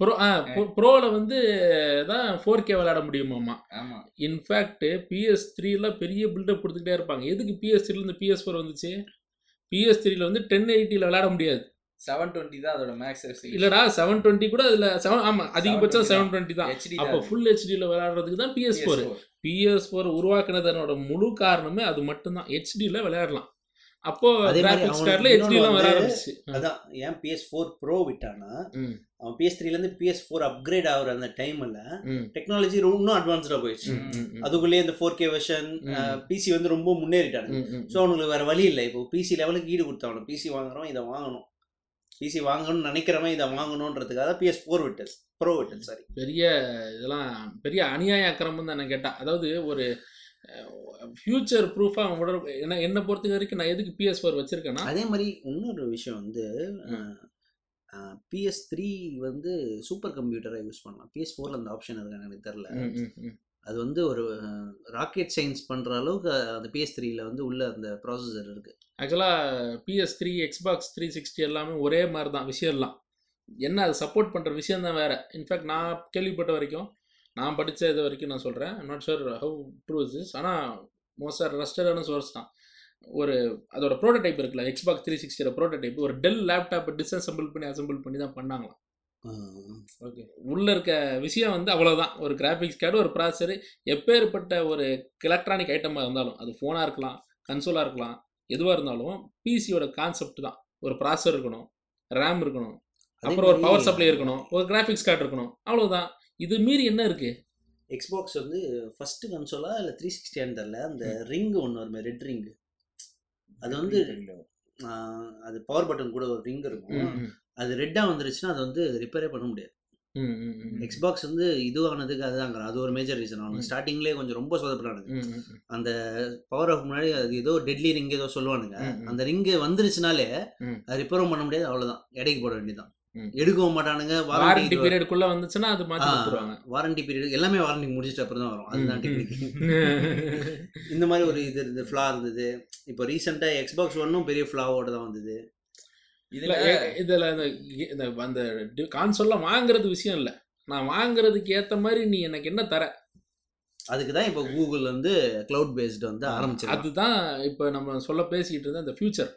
ப்ரோ ஆ ப்ரோல வந்து தான் ஃபோர் கே விளையாட முடியுமாமா ஆமா. இன்ஃபேக்ட் பிஎஸ் த்ரீல பெரிய பில்டப் கொடுத்துக்கிட்டே இருப்பாங்க. எதுக்கு பிஎஸ் த்ரீலேருந்து பிஎஸ் ஃபோர் வந்துச்சு? பிஎஸ் த்ரீல வந்து டென் எயிட்டியில் விளையாட முடியாது. செவன் டுவெண்ட்டி தான் அதோட மேக்ஸ் இல்லடா செவன் டுவெண்ட்டி கூட அதில் செவன் ஆமாம் அதிகபட்சம் செவன் டுவெண்ட்டி தான். ஹெச்டி அப்போ ஃபுல் ஹெச்டியில் விளையாடுறதுக்கு தான் பிஎஸ் ஃபோர் பிஎஸ் ஃபோர் உருவாக்குனதனோட முழு காரணமே அது மட்டும்தான். ஹெச்டியில் விளையாடலாம். அப்போ அதே மாதிரி கிராஃபிக்ஸ் அவனுக்கு கார்டில் ஹெச்டிலாம் வர ஆரம்பிச்சு அதான் ஏன் பிஎஸ் ஃபோர் ப்ரோ விட்டானா ம். அவன் பிஎஸ் த்ரீலேருந்து பிஎஸ் ஃபோர் அப்கிரேட் ஆகுற அந்த டைமில் டெக்னாலஜி இன்னும் அட்வான்ஸ்டாக போயிடுச்சு. அதுக்குள்ளேயே இந்த ஃபோர் கே வெர்ஷன். பிசி வந்து ரொம்ப முன்னேறிட்டாங்க ஸோ அவனுக்கு வேற வழி இல்லை. இப்போ பிசி லெவலுக்கு ஈடு கொடுத்தவனும் பிசி வாங்குறோம் இதை வாங்கணும். பிசி வாங்கணும்னு நினைக்கிறவன் இதை வாங்கணுன்றதுக்காக பிஎஸ் ஃபோர் விட்டது. ப்ரோ விட்டது சாரி பெரிய இதெல்லாம் பெரிய அநியாய அக்கிரமம் தான் நான் கேட்டேன். அதாவது ஒரு ஃபியூச்சர் ப்ரூஃபாக அவங்களோட என்ன என்னை பொறுத்த வரைக்கும் நான் எதுக்கு பிஎஸ் ஃபோர் வச்சிருக்கேன்னா அதே மாதிரி இன்னொரு விஷயம் வந்து பிஎஸ் த்ரீ வந்து சூப்பர் கம்ப்யூட்டராக யூஸ் பண்ணலாம். பிஎஸ் ஃபோரில் அந்த ஆப்ஷன் இருக்கான்னு எனக்கு தெரில. அது வந்து ஒரு ராக்கெட் சயின்ஸ் பண்ணுற அளவுக்கு அந்த பிஎஸ் த்ரீயில் வந்து உள்ள அந்த ப்ராசஸர் இருக்குது ஆக்சுவலாக PS three Xbox three sixty எல்லாமே ஒரே மாதிரி தான் விஷயம்லாம். என்ன அது சப்போர்ட் பண்ணுற விஷயம் தான் வேறு. இன்ஃபேக்ட் நான் கேள்விப்பட்ட வரைக்கும் நான் படித்த இது வரைக்கும் நான் சொல்கிறேன் not sure how true is ஆனால் மோஸ்ட் ஆர் ரஸ்டடான சோர்ஸ் தான். ஒரு அதோட ப்ரோட்டோடைப் இருக்குல்ல எக்ஸ்பாக்ஸ் த்ரீ சிக்ஸ்டியோட ப்ரோட்டோடைப் ஒரு டெல் லேப்டாப்பை டிஸ்அசம்பிள் பண்ணி அசம்பிள் பண்ணி தான் பண்ணாங்களாம். ஓகே. உள்ள இருக்க விஷயம் வந்து அவ்வளவுதான். ஒரு கிராஃபிக்ஸ் கார்டு ஒரு ப்ராசரு எப்பேற்பட்ட ஒரு எலக்ட்ரானிக் ஐட்டமாக இருந்தாலும் அது ஃபோனாக இருக்கலாம் கன்சோலாக இருக்கலாம் எதுவாக இருந்தாலும் பிசியோட கான்செப்ட் தான். ஒரு ப்ராசர் இருக்கணும் ரேம் இருக்கணும் அப்புறம் ஒரு பவர் சப்ளை இருக்கணும் ஒரு கிராஃபிக்ஸ் கார்டு இருக்கணும் அவ்வளவுதான். இது மீறி என்ன இருக்கு? எக்ஸ்பாக்ஸ் வந்து ஃபர்ஸ்ட் கன்சோலா இல்லை த்ரீ சிக்ஸ்டியான்னு தெரில அந்த ரிங் ஒன்று வருமே ரெட் ரிங் அது வந்து அது பவர் பட்டன் கூட ஒரு ரிங் இருக்கும். அது ரெட்டாக வந்துருச்சுன்னா அது வந்து ரிப்பேரே பண்ண முடியாது. எக்ஸ்பாக்ஸ் வந்து இதுவானதுக்கு அதுதாங்க அது ஒரு மேஜர் ரீசன் அவனுக்கு. ஸ்டார்டிங்லேயே கொஞ்சம் ரொம்ப சொதப்பினானுங்க. அந்த பவர் ஆஃப் முன்னாடி அது ஏதோ டெட்லி ரிங் ஏதோ சொல்லுவானுங்க. அந்த ரிங்கு வந்துருச்சுனாலே. அது ரிப்பேரும் பண்ண முடியாது. அவ்வளவுதான். எடைக்கு போட வேண்டியதுதான். ம். எடுக்கவும் மாட்டானுங்க. வாரண்டி பீரியடுக்குள்ள வந்துச்சுன்னா அது கொடுத்துருவாங்க. வாரண்டி பீரியட் எல்லாமே வாரண்டி முடிச்சிட்ட அப்புறம் தான் வரும். அதுதான் டெக்னிக். இந்த மாதிரி ஒரு இது இருந்தது ஃப்ளா இருந்தது. இப்போ ரீசெண்டாக எக்ஸ்பாக்ஸ் ஒன்னும் பெரிய ஃப்ளாவோட தான் வந்தது. இதுல இதுல அந்த இந்த அந்த கான்சோல்லாம் வாங்குறது விஷயம் இல்ல. நான் வாங்குறதுக்கு ஏத்த மாதிரி நீ எனக்கு என்ன தர? அதுக்கு தான் இப்போ கூகுள் வந்து கிளவுட் பேஸ்டு வந்து ஆரம்பிச்சிருக்கு. அதுதான் இப்போ நம்ம சொல்ல பேசிக்கிட்டு இருந்த அந்த ஃபியூச்சர்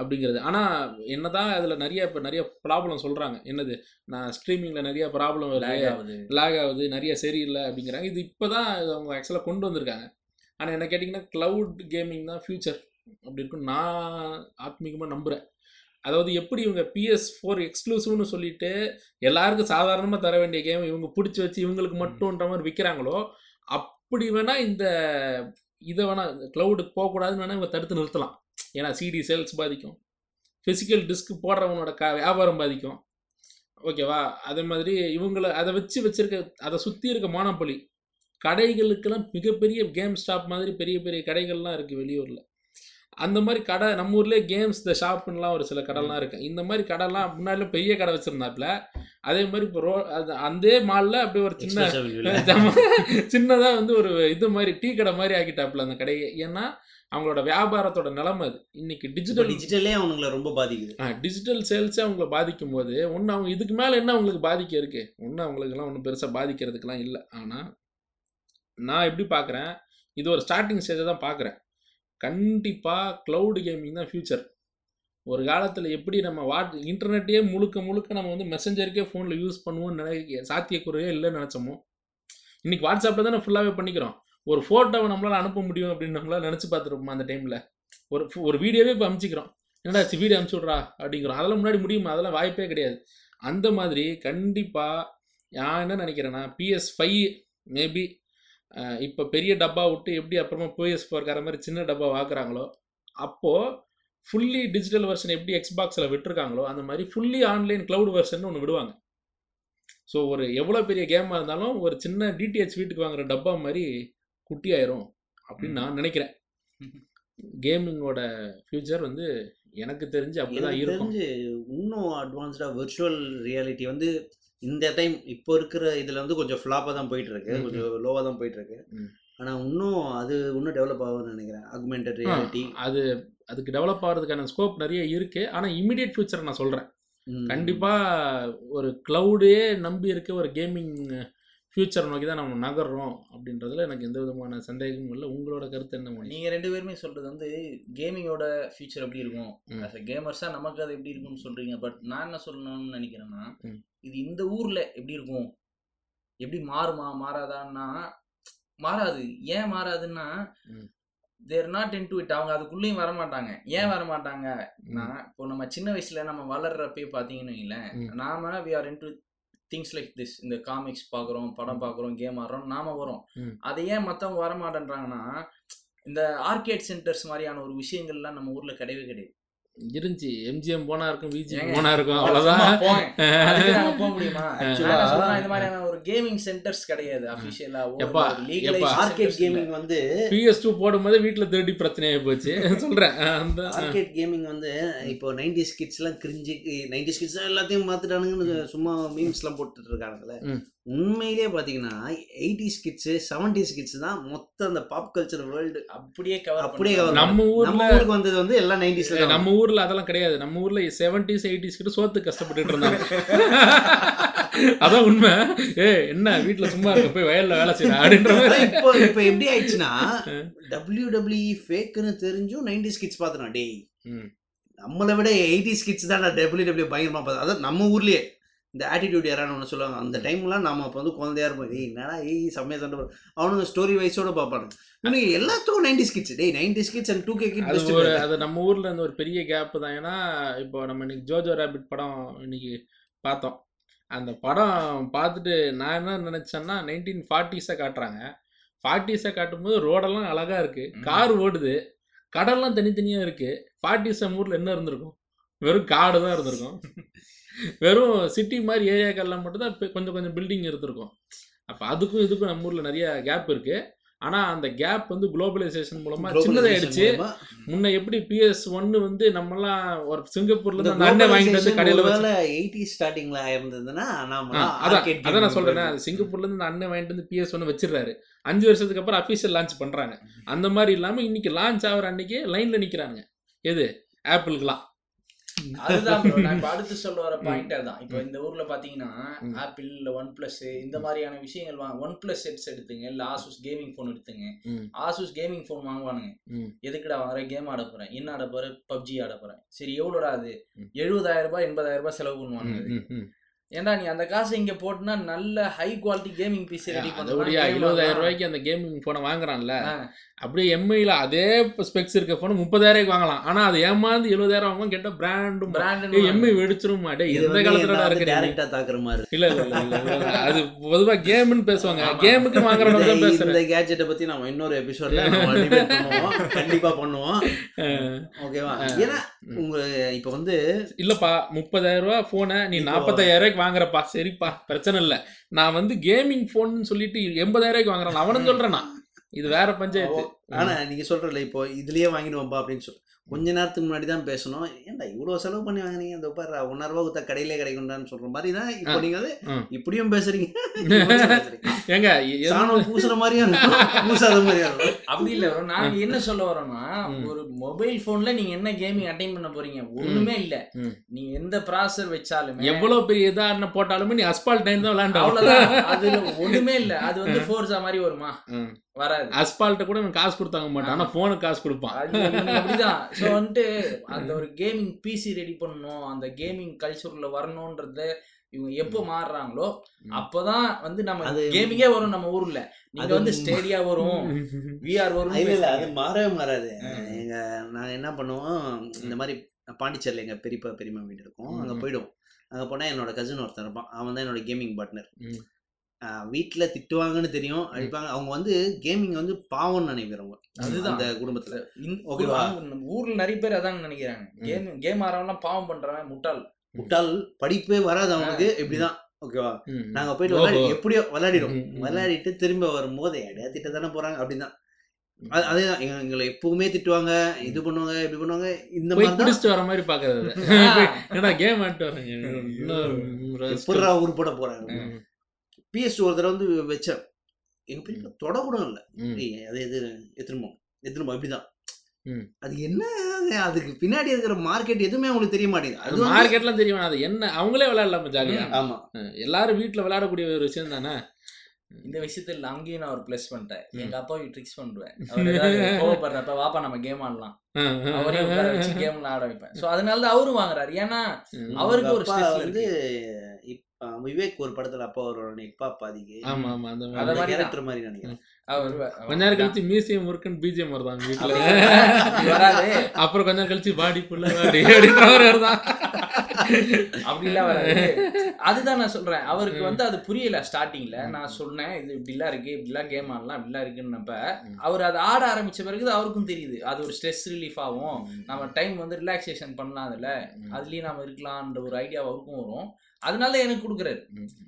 அப்படிங்கிறது. ஆனால் என்னதான் அதில் நிறைய இப்போ நிறைய ப்ராப்ளம் சொல்கிறாங்க என்னது? நான் ஸ்ட்ரீமிங்கில் நிறைய ப்ராப்ளம் வருது ஆகுது. லாக் ஆகுது. நிறைய சரியில்லை அப்படிங்கிறாங்க. இது இப்போ தான் அவங்க ஆக்சுவலாக கொண்டு வந்திருக்காங்க. ஆனால் என்ன கேட்டிங்கன்னா க்ளவுட் கேமிங் தான் ஃபியூச்சர் அப்படி இருக்குன்னு நான் ஆத்மீகமாக நம்புகிறேன் அதாவது எப்படி இவங்க பிஎஸ் ஃபோர் எக்ஸ்க்ளூசிவ்னு சொல்லிட்டு எல்லாருக்கும் சாதாரணமாக தர வேண்டிய கேம் இவங்க பிடிச்சி வச்சு இவங்களுக்கு மட்டும்ன்ற மாதிரி விற்கிறாங்களோ அப்படி வேணால் இந்த இதை வேணால் க்ளவுடுக்கு போகக்கூடாதுன்னு வேணால் இவங்க தடுத்து நிறுத்தலாம். ஏன்னா சிடி சேல்ஸ் பாதிக்கும். ஃபிசிக்கல் டிஸ்க் போடுறவனோட க வியாபாரம் பாதிக்கும். ஓகேவா அதே மாதிரி இவங்கள அதை வச்சு வச்சிருக்க அதை சுற்றி இருக்க மானப்பள்ளி கடைகளுக்கெல்லாம் மிகப்பெரிய கேம் ஸ்டாப் மாதிரி பெரிய பெரிய கடைகள்லாம் இருக்குது வெளியூரில். அந்த மாதிரி கடை நம்ம ஊர்லேயே கேம்ஸ் த ஷாப்புன்னெலாம் ஒரு சில கடைலாம் இருக்கு. இந்த மாதிரி கடைலாம் முன்னாடிலாம் பெரிய கடை வச்சுருந்தாப்புல அதே மாதிரி இப்போ ரோ அது அந்த மாலில் அப்படியே ஒரு சின்ன Express Avenue ல. சின்னதா வந்து ஒரு இது மாதிரி டீ கடை மாதிரி ஆக்கிட்டாப்புல அந்த கடையை. ஏன்னா அவங்களோட வியாபாரத்தோட நிலைமை அது. இன்னைக்கு டிஜிட்டல் டிஜிட்டலே அவனுங்களை ரொம்ப பாதிக்குது. டிஜிட்டல் சேல்ஸே அவங்கள பாதிக்கும் போது ஒன்று அவங்க இதுக்கு மேலே என்ன அவங்களுக்கு பாதிக்க இருக்கு? ஒன்றும் அவங்களுக்குலாம் ஒன்றும் பெருசாக பாதிக்கிறதுக்கெலாம் இல்லை. ஆனால் நான் எப்படி பார்க்குறேன் இது ஒரு ஸ்டார்டிங் ஸ்டேஜை தான் பார்க்குறேன் கண்டிப்பாக க்ளவுடு கேமிங் தான் ஃப்யூச்சர் ஒரு காலத்தில் எப்படி நம்ம வாட் இன்டர்நெட்டையே முழுக்க முழுக்க நம்ம வந்து மெசஞ்சருக்கே ஃபோனில் யூஸ் பண்ணுவோம்னு நினைக்க சாத்தியக்குறையே இல்லைன்னு நினச்சோமோ? இன்றைக்கி வாட்ஸ்அப்பில் தானே ஃபுல்லாகவே பண்ணிக்கிறோம். ஒரு ஃபோட்டோவை நம்மளால் அனுப்ப முடியும் அப்படின்னு நம்மளால் நினச்சி பார்த்துருப்போம் அந்த டைமில் ஒரு ஒரு வீடியோவே இப்போ அனுப்பிச்சிக்கிறோம் என்னடா வீடியோ அனுப்பிச்சி விட்றா அப்படிங்கிறோம். அதெல்லாம் முன்னாடி முடியுமா? அதெல்லாம் வாய்ப்பே கிடையாது. அந்த மாதிரி கண்டிப்பாக நான் என்ன நினைக்கிறேன்னா பிஎஸ் ஃபைவ் மேபி இப்போ பெரிய டப்பா விட்டு எப்படி அப்புறமா பிஎஸ் ஃபோர்க்கார மாதிரி சின்ன டப்பா வாக்குறாங்களோ அப்போது ஃபுல்லி டிஜிட்டல் வெர்ஷன் எப்படி எக்ஸ்பாக்ஸில் விட்டுருக்காங்களோ அந்த மாதிரி ஃபுல்லி ஆன்லைன் க்ளவுட் வெர்ஷன் ஒன்று விடுவாங்க. ஸோ ஒரு எவ்வளோ பெரிய கேமாக இருந்தாலும் ஒரு சின்ன டிடிஹெச் வீட்டுக்கு வாங்குற டப்பா மாதிரி குட்டியாயிரும் அப்படின்னு நான் நினைக்கிறேன். கேமிங்கோட ஃபியூச்சர் வந்து எனக்கு தெரிஞ்சு அப்படிதான் இருக்கும். இன்னும் அட்வான்ஸ்டாக விர்ச்சுவல் ரியாலிட்டி வந்து இந்த டைம் இப்போ இருக்கிற இதுல வந்து கொஞ்சம் ஃப்ளாப்பாக தான் போயிட்டு இருக்கு ம், கொஞ்சம் லோவாக தான் போயிட்டு இருக்கு ம். ஆனா இன்னும் அது இன்னும் டெவலப் ஆகும்னு நினைக்கிறேன். ஆகுமெண்டட் ரியாலிட்டி அது அதுக்கு டெவலப் ஆகிறதுக்கான ஸ்கோப் நிறைய இருக்கு. ஆனா இமிடியேட் ஃபியூச்சர் நான் சொல்றேன். கண்டிப்பா ஒரு கிளவுடே நம்பி இருக்க ஒரு கேமிங் ஃபியூச்சர் நோக்கி தான் நம்ம நகர்றோம் அப்படின்றதுல எனக்கு எந்த விதமான சந்தேகமும் இல்லை உங்களோட கருத்து என்ன மணி நீங்க ரெண்டு பேருமே சொல்றது வந்து கேமிங்கோட ஃபியூச்சர் எப்படி இருக்கும் ம். as a கேமர்ஸா நமக்கு அது எப்படி இருக்கும்னு சொல்றீங்க பட் நான் என்ன சொல்லணும்னு நினைக்கிறேன்னா. இது இந்த ஊர்ல எப்படி இருக்கும் எப்படி மாறுமா மாறாதான்னா மாறாது ஏன் மாறாதுன்னா. They're not into it அவங்க அதுக்குள்ளேயும் வர மாட்டாங்க ஏன் வர மாட்டாங்க ம். நான் இப்போ நம்ம சின்ன வயசுல நம்ம வளர்றப்பே பார்த்தீங்கன்னு ம். நாம we are into things like this இந்த காமிக்ஸ் பார்க்குறோம் படம் பார்க்குறோம் கேம் ஆடுறோம் நாம வரோம். அதை ஏன் மற்றவங்க வர மாட்டேன்றாங்கன்னா இந்த ஆர்கேட் சென்டர்ஸ் மாதிரியான ஒரு விஷயங்கள்லாம் நம்ம ஊர்ல கிடையவே கிடையாது. இருந்துச்சு எம்ஜிஎம் போனா இருக்கும் ஏங்க, போனா இருக்கும் அவ்வளவுதான். போக முடியுமா? இந்த மாதிரியான ஒரு கேமிங் சென்டர்ஸ் கிடையாது அபிஷியலா எப்பா. ஆர்கேட் கேமிங் வந்து பிஎஸ் டூ போடும்போது வீட்டுல திருடி பிரச்சனையாகி போச்சு. சொல்றேன். அந்த ஆர்கேட் கேமிங் வந்து இப்போ நைன்டிஸ் கிட்ஸ்லாம் கிரிஞ்சு நைன்டிஸ் கிட்ஸ் எல்லாத்தையும் மாத்திட்டானுங்கன்னு சும்மா மீம்ஸ்லாம் போட்டுட்டு இருக்கானுங்களே. ம். உண்மையிலேயே பார்த்தீங்கன்னா எயிட்டிஸ் கிட்ஸ் செவன்டிஸ் கிட்ஸ் தான் மொத்த அந்த பாப் கல்ச்சர் வேர்ல்டு அப்படியே கவர் அப்படியே cover நம்ம ஊர்ல நம்ம ஊருக்கு வந்தது வந்து எல்லாம் நைன்டிஸ்ல நம்ம ஊர்ல அதெல்லாம் கிடையாது. நம்ம ஊர்ல செவன்டிஸ் எயிட்டிஸ் கிட்ட சோத்து கஷ்டப்பட்டுட்டு இருந்தாங்க. அதான் உண்மை. ஏ என்ன வீட்டுல சும்மா இருக்க போய் வயல்ல வேலை செய்யற அப்படின்ற இப்போ இப்போ எப்படி ஆயிடுச்சுன்னா டபிள்யூ டபிள்யூ ஃபேக்குன்னு தெரிஞ்சும் நைன்டிஸ் கிட்ஸ் பார்த்துனா டேய். நம்மளை விட எயிட்டிஸ் கிட்ஸ் தான் டபிள்யூ டபிள்யூ பயங்கரமா பார்த்தோம் அதாவது நம்ம ஊர்லயே. இந்த ஆட்டிடியூட் யாரான்னு ஒன்று சொல்லுவாங்க. அந்த டைம்லாம் நம்ம அப்போ வந்து குழந்தையா இருப்போம். டேய் என்னடா ஏய் செம்மையா சண்டை போடுறோம். அவனுங்க ஸ்டோரி வைஸோட பார்ப்பானுங்க இவனுங்க எல்லாத்துக்கும் நைன்டிஸ் கிட்ஸ் டேய் nineties kids and two K kid அது நம்ம ஊர்ல இருந்து ஒரு பெரிய கேப் தான். ஏன்னா இப்போ நம்ம இன்னைக்கு ஜோஜோ ரேபிட் படம் இன்னைக்கு பார்த்தோம். அந்த படம் பார்த்துட்டு நான் என்ன நினைச்சேன்னா நைன்டீன் ஃபார்ட்டிஸை காட்டுறாங்க. ஃபார்ட்டிஸை காட்டும்போது ரோடெல்லாம் அழகா இருக்கு. ம். கார் ஓடுது. கடல்லாம் தனித்தனியா இருக்கு. ஃபார்ட்டிஸ் நம்ம ஊர்ல என்ன இருந்திருக்கும்? வெறும் காடு தான் இருந்திருக்கும். வெறும் சிட்டி மாதிரி ஏரியாக்கள்லாம் மட்டும் தான் கொஞ்சம் கொஞ்சம் பில்டிங் இருந்திருக்கும். அப்போ அதுக்கும் இதுக்கும் நம்ம ஊர்ல நிறைய கேப் இருக்கு. ஆனா அந்த கேப் வந்து குளோபலைசேஷன் மூலமா சின்னதாயிடுச்சு முன்ன எப்படி பிஎஸ் ஒன்னு வந்து நம்மலாம் ஒரு சிங்கப்பூர்ல இருந்து அந்த அண்ணன் வாங்கிட்டு வந்து கடையில எயிட்டி ஸ்டார்டிங்ல இருந்ததுன்னா அதான் அதான் நான் சொல்றேன். அது சிங்கப்பூர்ல இருந்து அண்ணன் வாங்கிட்டு வந்து பிஎஸ் ஒன்னு வச்சிடுறாரு. அஞ்சு வருஷத்துக்கு அப்புறம் அஃபீஷியல் லான்ச் பண்றாங்க. அந்த மாதிரி இல்லாம இன்னைக்கு லான்ச் ஆகிற அன்னைக்கு லைன்ல நிக்கிறாங்க எது? ஆப்பிளுக்குலாம் அதுதான் bro. நான் இப்ப அடுத்து சொல்ல வர பாயிண்ட் அதான் இப்போ இந்த ஊர்ல பாத்தீங்கன்னா. ஆப்பிள் இல்ல ஒன் பிளஸ் இந்த மாதிரியான விஷயங்கள் வாங்க ஒன் பிளஸ் செட்ஸ் எடுத்துங்க இல்ல ஆசூஸ் கேமிங் ஃபோன் எடுத்துங்க. ஆசூஸ் கேமிங் ஃபோன் வாங்குவானுங்க. எதுக்குடா வாங்குற கேம் ஆட போறேன் என்ன ஆட போறேன் பப்ஜி ஆட போறேன் சரி எவ்வளோடா அது. எழுபதாயிரம் ரூபாய் எண்பதாயிரம் ரூபாய் செலவு பண்ணுவானுங்க. ஏன்டா நீ அந்த காசை இங்க போட்டுனா நல்ல high quality gaming PC ready அதோடய எழுபதாயிரம் ரூபாய்க்கு அந்த கேமிங் போனை வாங்குறான்ல. அப்படியே எம்ஐல அதே ஸ்பெக்ஸ் இருக்க போன முப்பதாயிரம் வாங்கலாம். ஆனா அது ஏமாந்து எழுபதாயிரம் வாங்குவோம் கேட்ட பிராண்டும் பிராண்ட் எம்ஐ வெடிச்சிருமா? டே இது எந்த வந்து காலத்துல ஏதாவது இருக்கிறீங்க டைரக்டா தாக்குற மாதிரி. இல்ல இல்ல இல்ல. அது பொதுவா கேம்னு பேசுவாங்க. கேமுக்கு வாங்குறவங்க தான் இந்த- பேசுறேன். இந்த கேட்ஜெட்டை பத்தி நம்ம இன்னொரு எபிசோட்ல கண்டிப்பா பண்ணுவோம். ஓகேவா? ஏன்னா உங்க இப்ப வந்து இல்லப்பா முப்பதாயிரம் ரூபாய் போனை நீ நாற்பத்தாயிரம் ரூபாய்க்கு வாங்குறப்பா. சரிப்பா பிரச்சனை இல்ல. நான் வந்து கேமிங் போன் சொல்லிட்டு எண்பதாயிரம் ரூபாய்க்கு வாங்குறேன். அவனும் சொல்றேன் இது வேற பஞ்சாயத்து. ஆனா நீங்க சொல்றல இப்போ இதுலயே வாங்கிடுவோம்பா அப்படின்னு சொல்லி கொஞ்ச நேரத்துக்கு முன்னாடி தான் பேசணும். ஏன்டா இவ்வளவு செலவு பண்ணி வாங்குனீங்க? இந்த பாரு ஒன்னரை ரூபா கொடுத்தா கடையிலே கிடைக்கும்டான்னு சொல்ற மாதிரி தான் இப்போ நீங்க வந்து. இப்படியும் பேசுறீங்க. ஏங்க சாணம் பூசுற மாதிரியும் இருக்கும் பூசாத மாதிரியும் இருக்கும் அப்படி இல்ல bro. நாங்க என்ன சொல்ல வரோம்னா. ஒரு மொபைல் போன்ல நீங்க என்ன கேமிங் அட்டைன் பண்ண போறீங்க? ஒண்ணுமே இல்ல. நீங்க எந்த ப்ராசர் வச்சாலுமே எவ்வளவு பெரிய இதா போட்டாலுமே நீ அஸ்பால் டைம் தான் விளையாண்டோம் அவ்வளவுதான். அதுல ஒண்ணுமே இல்ல. அது வந்து ஃபோர்ஸா மாதிரி வருமா. வராது. அஸ்பால்ட்ட கூட இவன் காசு கொடுத்தாங்க மாட்டான். ஆனா போனுக்கு காசு கொடுப்பான். அப்படிதான். ஸோ வந்துட்டு அந்த ஒரு கேமிங் பிசி ரெடி பண்ணணும் அந்த கேமிங் கல்ச்சர்ல வரணும்ன்றத இவங்க எப்போ மாறுறாங்களோ. அப்பதான் வந்து நம்ம கேமிங்கே வரும் நம்ம ஊர்ல. நீங்க அது வந்து ஸ்டேடியா வரும் விஆர் வரும் இல்ல இல்ல அது. மாறவே மாறாது. எங்க நாங்க என்ன பண்ணுவோம் இந்த மாதிரி பாண்டிச்சேரியில் எங்க பெரியப்பா பெரியம்மா வீடு இருக்கும். அங்க. போயிடுவோம். அங்க போனா என்னோட கசின் ஒருத்தன் இருப்பான். அவன் தான் என்னோட கேமிங் பார்ட்னர். வீட்டுல திட்டுவாங்கன்னு தெரியும். அடிப்பாங்க. அவங்க வந்து கேமிங் வந்து பாவம்னு நினைக்கிறவங்க. அதுதான். அந்த குடும்பத்துல. ஓகேவா? நம்ம ஊர்ல நிறைய பேர் அதாங்க நினைக்கிறாங்க. கேம் கேம் ஆடுறவன்லாம் பாவம் பண்றவன் முட்டாள். முட்டாள் படிப்பே வராது அவனுக்கு. இப்படிதான். ஓகேவா. நாங்க போயிட்டு விளையாடி. எப்படியோ விளையாடிடும். விளையாடிட்டு திரும்ப வரும்போது எடையா திட்ட தானே போறாங்க அப்படின்னா அது அதேதான். எங்க- எங்களை எப்பவுமே திட்டுவாங்க. இது பண்ணுவாங்க இப்படி பண்ணுவாங்க. இந்த மாதிரி குடிச்சிட்டு வர மாதிரி பாக்குறது கேம் ஆட்டு வரேங்க எப்படா உருப்பட போறாங்க? ம், பிஎஸ் ஒரு தடவை வந்து வச்சேன். எங்க பெரியப்பா தொட கூட இல்லை. அது எது எத்தனுமோ? எத்தனுமோ? இப்படிதான். ம். அது என்ன? அது? அதுக்கு பின்னாடி இருக்கிற மார்க்கெட் எதுவுமே அவங்களுக்கு தெரிய மாட்டேங்குது. அது மார்க்கெட்லாம் தெரியும் அது என்ன? அவங்களே விளையாடலாமா ஜாலியா. ஆமா. எல்லாரும் வீட்டுல விளையாடக்கூடிய ஒரு விஷயம் தானே? இந்த விஷயத்துல அங்கேயும் நான் ஒரு ப்ளஸ் பண்ணிட்டேன். எங்க அப்பாவை ட்ரிக்ஸ் பண்ணுவேன். அவர் கோவப்படுறப்ப வாப்பா நம்ம கேம் ஆடலாம். அவரையும் கேம்ல ஆட வைப்பேன். சோ அதனால தான் அவரும் வாங்குறாரு. ஏன்னா அவருக்கு ஒரு வந்து விவேக் ஒரு படத்துல அப்பா வருவாரு இப்பா பாதிக்கு ஆமா ஆமா அந்த மாதிரி. கேரக்டர் மாதிரி நினைக்கிறேன். அவர் கொஞ்ச நேரம் கழிச்சு மியூசியம் இருக்குன்னு பிஜிஎம் வருதான் வீட்டுல வராது. அப்புறம் கொஞ்ச நேரம் கழிச்சு பாடி புள்ள பாடி வருதான். அப்படிலாம் வராது. அதுதான் நான் சொல்றேன். அவருக்கு வந்து அது புரியல ஸ்டார்டிங்ல நான் சொன்னேன் இது இப்படிலாம் இருக்கு இப்படிலாம் கேம் ஆடலாம் இப்படிலாம் இருக்குன்னப்ப. அவர் அதை ஆட ஆரம்பிச்ச பிறகு அவருக்கும் தெரியுது. அது ஒரு ஸ்ட்ரெஸ் ரிலீஃப் ஆகும். நம்ம டைம் வந்து ரிலாக்ஸேஷன் பண்ணலாம் அதுல. அதுலயும் நாம இருக்கலாம்ன்ற ஒரு ஐடியா அவருக்கும் வரும். அதனால எனக்கு கொடுக்குறாரு.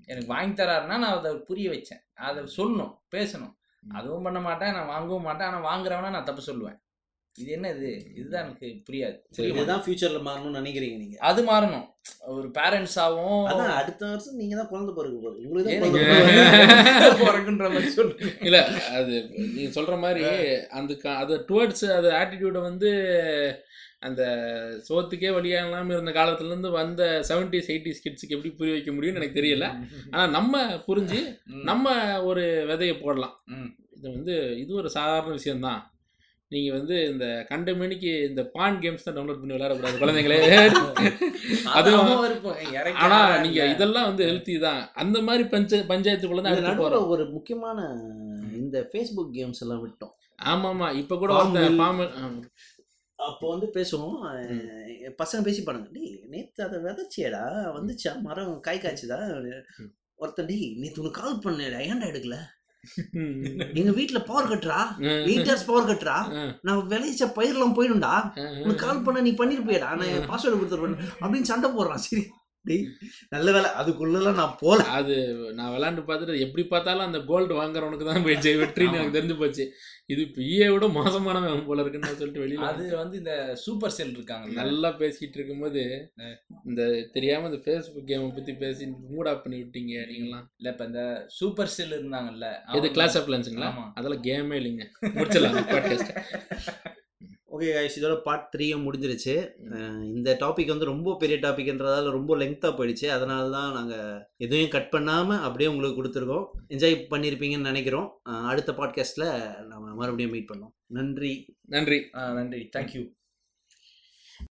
எனக்கு வாங்கி தராருன்னா நான் அதை புரிய வச்சேன். அதை சொல்லணும் பேசணும். அதுவும் பண்ண மாட்டேன் நான் வாங்கவும் மாட்டேன். ஆனா வாங்குறவனா நான் தப்பு சொல்லுவேன். இது என்ன இது? இதுதான் எனக்கு புரியாது. சரி. இதுதான் ஃபியூச்சர்ல மாறணும்னு நினைக்கிறீங்க நீங்க? அது மாறணும். ஒரு பேரண்ட்ஸாவும் அதான் அடுத்த வருஷம் நீங்க தான் குழந்தை பிறகு போகுது உங்களுக்கு. பிறகுன்ற மாதிரி சொல்றீங்க? இல்ல அது நீங்க சொல்ற மாதிரி அந்த க- அது டுவர்ட்ஸ் அது ஆட்டிடியூட வந்து அந்த சோத்துக்கே இருந்த காலத்துல இருந்து வந்த செவன்டிஸ் எயிட்டிஸ் கிட்ஸுக்கு எப்படி புரிய வைக்க முடியும்னு எனக்கு தெரியல. ஆனா நம்ம புரிஞ்சு. நம்ம ஒரு விதையை போடலாம். இது வந்து இது ஒரு சாதாரண விஷயம்தான். நீங்க வந்து இந்த கண்ட மணிக்கு இந்த பான் கேம்ஸ் தான் டவுன்லோட் பண்ணி விளையாடக்கூடாது குழந்தைங்களே. அது அதுவும் ஆனா நீங்க. இதெல்லாம் வந்து ஹெல்த்தி தான். அந்த மாதிரி பஞ்ச பஞ்சாயத்துக்குள்ள தான் போறோம். ஒரு முக்கியமான இந்த ஃபேஸ்புக் கேம்ஸ் எல்லாம் விட்டோம். ஆமா ஆமா இப்ப கூட farm- அப்போ வந்து பேசுவோம். பசங்க பேசிப்பானுங்க டேய் நேத்து அதை விதைச்சியடா வந்துச்சா? மரம் காய் காய்ச்சுதா? ஒருத்தன் டேய் நேத்து உனக்கு கால் பண்ணேடா ஏன்டா எடுக்கல. எங்க வீட்ல பவர் கட்டுறா. எயிட் ஹவர்ஸ் பவர் கட்டுறா. நான் விளைவிச்ச பயிரெல்லாம் போயிடும்டா. உனக்கு கால் பண்ண நீ பண்ணிருப்பியடா நான் பாஸ்வேர்டு கொடுத்துருப்பேன். அப்படின்னு சண்டை போடுறான் சரி. டேய் நல்ல வேலை. அதுக்குள்ளலாம் நான் போல. அது நான் விளாண்டு பார்த்துட்டு எப்படி பார்த்தாலும் அந்த கோல்டு வாங்குறவனுக்கு தான் போயிடுச்சு. வெற்றின்னு எனக்கு தெரிஞ்சு போச்சு. இது இப்போ ஈயை விட மோசமானவன் போல இருக்குன்னு நான் சொல்லிட்டு வெளியில அது வந்து இந்த சூப்பர் செல் இருக்காங்கல்ல. நல்லா பேசிக்கிட்டு இருக்கும்போது இந்த தெரியாம இந்த ஃபேஸ்புக் கேமை பத்தி பேசி மூட் ஆஃப் பண்ணி விட்டீங்க நீங்களாம் இல்ல இப்ப இந்த சூப்பர் செல் இருந்தாங்கல்ல இது கிளாஸ் ஆஃப் லன்ஸுங்களா. அதெல்லாம் கேமே இல்லைங்க. முடிச்சிடலாம். பாட்காஸ்ட் ஓகே கைஸ் இதோட பார்ட் த்ரீயும் முடிஞ்சிருச்சு. இந்த டாபிக் வந்து ரொம்ப பெரிய டாபிக்ன்றதால ரொம்ப லெங்க்த்தாக போயிடுச்சு. அதனால தான் நாங்கள் எதையும் கட் பண்ணாமல் அப்படியே உங்களுக்கு கொடுத்துருக்கோம். என்ஜாய் பண்ணியிருப்பீங்கன்னு நினைக்கிறோம். அடுத்த பாட்காஸ்ட்டில் நம்ம மறுபடியும் மீட் பண்ணோம் நன்றி. நன்றி. நன்றி. தேங்க்யூ